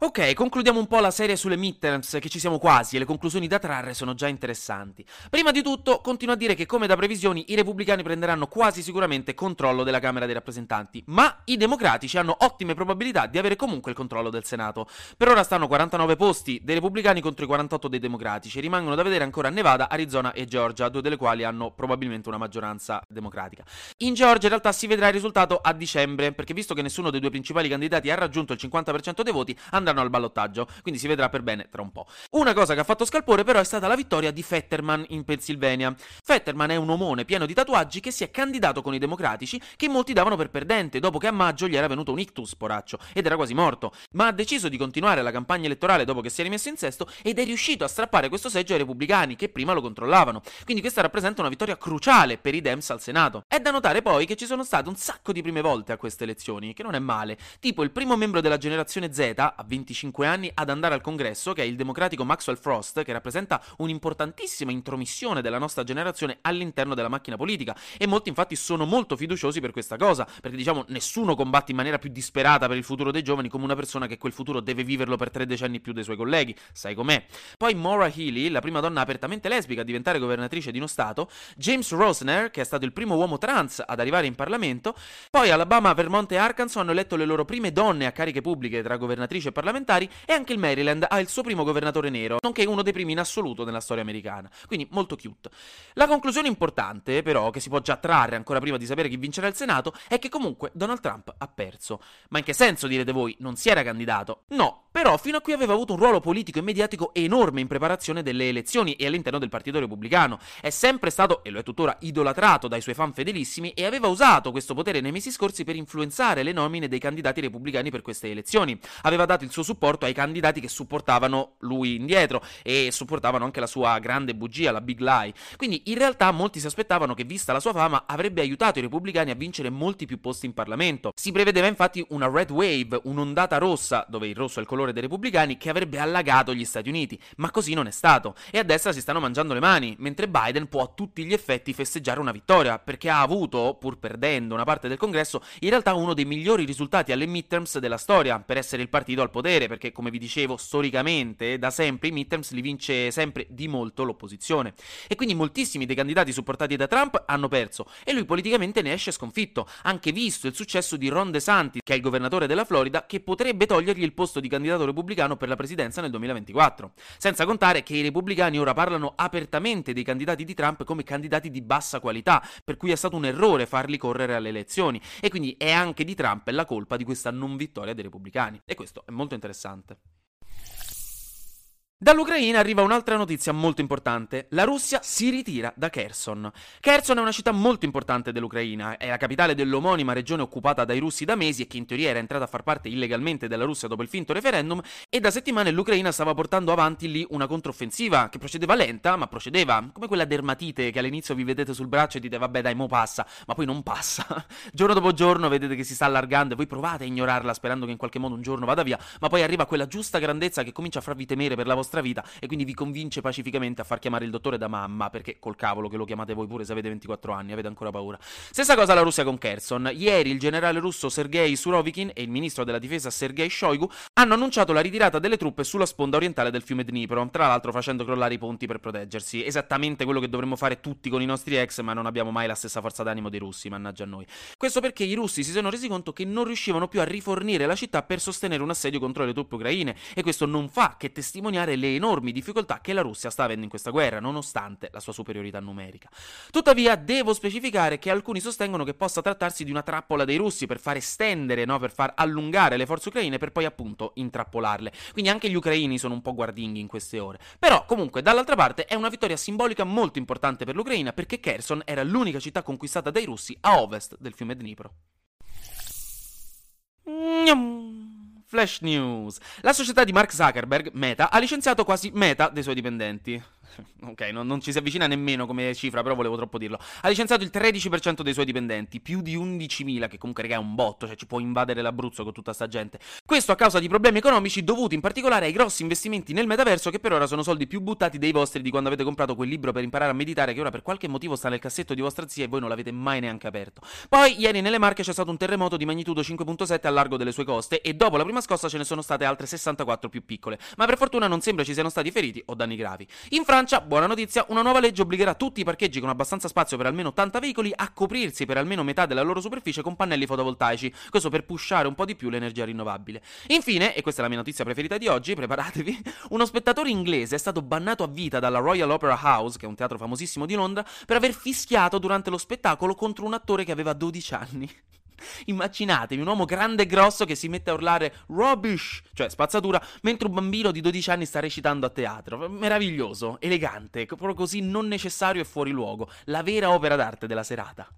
Ok, concludiamo un po' la serie sulle midterms, che ci siamo quasi e le conclusioni da trarre sono già interessanti. Prima di tutto, continuo a dire che come da previsioni i repubblicani prenderanno quasi sicuramente controllo della Camera dei rappresentanti, ma i democratici hanno ottime probabilità di avere comunque il controllo del Senato. Per ora stanno 49 posti dei repubblicani contro i 48 dei democratici, rimangono da vedere ancora Nevada, Arizona e Georgia, due delle quali hanno probabilmente una maggioranza democratica. In Georgia in realtà si vedrà il risultato a dicembre, perché visto che nessuno dei due principali candidati ha raggiunto il 50% dei voti, andranno andranno al ballottaggio, quindi si vedrà per bene tra un po'. Una cosa che ha fatto scalpore però è stata la vittoria di Fetterman in Pennsylvania. Fetterman è un omone pieno di tatuaggi che si è candidato con i democratici che molti davano per perdente dopo che a maggio gli era venuto un ictus, poraccio, ed era quasi morto, ma ha deciso di continuare la campagna elettorale dopo che si è rimesso in sesto ed è riuscito a strappare questo seggio ai repubblicani che prima lo controllavano. Quindi questa rappresenta una vittoria cruciale per i Dems al Senato. È da notare poi che ci sono state un sacco di prime volte a queste elezioni, che non è male, tipo il primo membro della generazione Z a 25 anni ad andare al congresso, che è il democratico Maxwell Frost, che rappresenta un'importantissima intromissione della nostra generazione all'interno della macchina politica. E molti infatti sono molto fiduciosi per questa cosa, perché diciamo nessuno combatte in maniera più disperata per il futuro dei giovani come una persona che quel futuro deve viverlo per tre decenni più dei suoi colleghi, sai com'è. Poi Maura Healy, la prima donna apertamente lesbica a diventare governatrice di uno stato, James Rosner, che è stato il primo uomo trans ad arrivare in Parlamento, poi Alabama, Vermont e Arkansas hanno eletto le loro prime donne a cariche pubbliche tra governatrici e parlamentari e anche il Maryland ha il suo primo governatore nero, nonché uno dei primi in assoluto nella storia americana. Quindi molto cute. La conclusione importante, però, che si può già trarre ancora prima di sapere chi vincerà il Senato, è che comunque Donald Trump ha perso. Ma in che senso, direte voi, non si era candidato? No, però fino a qui aveva avuto un ruolo politico e mediatico enorme in preparazione delle elezioni e all'interno del Partito Repubblicano. È sempre stato, e lo è tuttora, idolatrato dai suoi fan fedelissimi e aveva usato questo potere nei mesi scorsi per influenzare le nomine dei candidati repubblicani per queste elezioni. Aveva dato il suo supporto ai candidati che supportavano lui indietro e supportavano anche la sua grande bugia, la big lie. Quindi in realtà molti si aspettavano che, vista la sua fama, avrebbe aiutato i repubblicani a vincere molti più posti in Parlamento. Si prevedeva infatti una red wave, un'ondata rossa, dove il rosso è il colore dei repubblicani che avrebbe allagato gli Stati Uniti, ma così non è stato. E a destra si stanno mangiando le mani, mentre Biden può a tutti gli effetti festeggiare una vittoria, perché ha avuto, pur perdendo una parte del congresso, in realtà uno dei migliori risultati alle midterms della storia, per essere il partito al potere, perché come vi dicevo, storicamente, da sempre i midterms li vince sempre di molto l'opposizione. E quindi moltissimi dei candidati supportati da Trump hanno perso, e lui politicamente ne esce sconfitto, anche visto il successo di Ron DeSantis, che è il governatore della Florida, che potrebbe togliergli il posto di candidato candidato repubblicano per la presidenza nel 2024. Senza contare che i repubblicani ora parlano apertamente dei candidati di Trump come candidati di bassa qualità, per cui è stato un errore farli correre alle elezioni. E quindi è anche di Trump la colpa di questa non vittoria dei repubblicani. E questo è molto interessante. Dall'Ucraina arriva un'altra notizia molto importante. La Russia si ritira da Kherson. Kherson è una città molto importante dell'Ucraina, è la capitale dell'omonima regione occupata dai russi da mesi e che in teoria era entrata a far parte illegalmente della Russia dopo il finto referendum, e da settimane l'Ucraina stava portando avanti lì una controffensiva che procedeva lenta, ma procedeva, come quella dermatite che all'inizio vi vedete sul braccio e dite vabbè dai, mo passa, ma poi non passa. giorno dopo giorno vedete che si sta allargando e voi provate a ignorarla sperando che in qualche modo un giorno vada via, ma poi arriva quella giusta grandezza che comincia a farvi temere per la vostra vostra vita e quindi vi convince pacificamente a far chiamare il dottore da mamma, perché col cavolo che lo chiamate voi pure se avete 24 anni, avete ancora paura. Stessa cosa la Russia con Kherson. Ieri il generale russo Sergei Surovikin e il ministro della difesa Sergei Shoigu hanno annunciato la ritirata delle truppe sulla sponda orientale del fiume Dnipro, tra l'altro facendo crollare i ponti per proteggersi. Esattamente quello che dovremmo fare tutti con i nostri ex, ma non abbiamo mai la stessa forza d'animo dei russi, mannaggia a noi. Questo perché i russi si sono resi conto che non riuscivano più a rifornire la città per sostenere un assedio contro le truppe ucraine e questo non fa che testimoniare le enormi difficoltà che la Russia sta avendo in questa guerra, nonostante la sua superiorità numerica. Tuttavia, devo specificare che alcuni sostengono che possa trattarsi di una trappola dei russi per far estendere, no, per far allungare le forze ucraine per poi appunto intrappolarle. Quindi anche gli ucraini sono un po' guardinghi in queste ore. Però, comunque, dall'altra parte è una vittoria simbolica molto importante per l'Ucraina perché Kherson era l'unica città conquistata dai russi a ovest del fiume Dnipro. Flash News. La società di Mark Zuckerberg, Meta, ha licenziato quasi metà dei suoi dipendenti. ok, non, non, ci si avvicina nemmeno come cifra, però volevo troppo dirlo, ha licenziato il 13% dei suoi dipendenti, più di 11.000, che comunque raga è un botto, cioè ci può invadere l'Abruzzo con tutta sta gente. Questo a causa di problemi economici dovuti in particolare ai grossi investimenti nel metaverso che per ora sono soldi più buttati dei vostri di quando avete comprato quel libro per imparare a meditare che ora per qualche motivo sta nel cassetto di vostra zia e voi non l'avete mai neanche aperto. Poi ieri nelle Marche c'è stato un terremoto di magnitudo 5.7 al largo delle sue coste e dopo la prima scossa ce ne sono state altre 64 più piccole, ma per fortuna non sembra ci siano stati feriti o danni gravi. In Francia, buona notizia, una nuova legge obbligherà tutti i parcheggi con abbastanza spazio per almeno 80 veicoli a coprirsi per almeno metà della loro superficie con pannelli fotovoltaici, questo per pushare un po' di più l'energia rinnovabile. Infine, e questa è la mia notizia preferita di oggi, preparatevi, uno spettatore inglese è stato bannato a vita dalla Royal Opera House, che è un teatro famosissimo di Londra, per aver fischiato durante lo spettacolo contro un attore che aveva 12 anni. Immaginatevi un uomo grande e grosso che si mette a urlare rubbish, cioè spazzatura, mentre un bambino di 12 anni sta recitando a teatro. Meraviglioso, elegante, proprio così non necessario e fuori luogo. La vera opera d'arte della serata.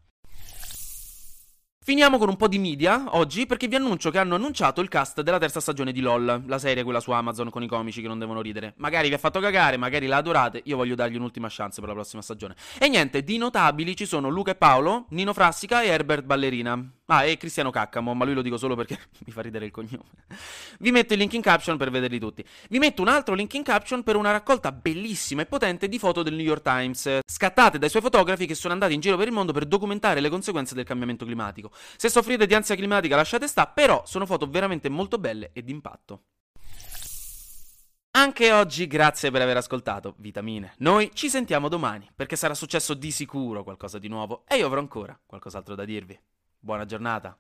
Finiamo con un po' di media oggi perché vi annuncio che hanno annunciato il cast della terza stagione di LOL, la serie quella su Amazon con i comici che non devono ridere. Magari vi ha fatto cagare, magari la adorate, io voglio dargli un'ultima chance per la prossima stagione. E niente, di notabili ci sono Luca e Paolo, Nino Frassica e Herbert Ballerina. Ah, e Cristiano Caccamo, ma lui lo dico solo perché mi fa ridere il cognome. Vi metto il link in caption per vederli tutti. Vi metto un altro link in caption per una raccolta bellissima e potente di foto del New York Times, scattate dai suoi fotografi che sono andati in giro per il mondo per documentare le conseguenze del cambiamento climatico. Se soffrite di ansia climatica lasciate sta, però sono foto veramente molto belle e d'impatto. Anche oggi grazie per aver ascoltato Vitamine. Noi ci sentiamo domani perché sarà successo di sicuro qualcosa di nuovo e io avrò ancora qualcos'altro da dirvi. Buona giornata.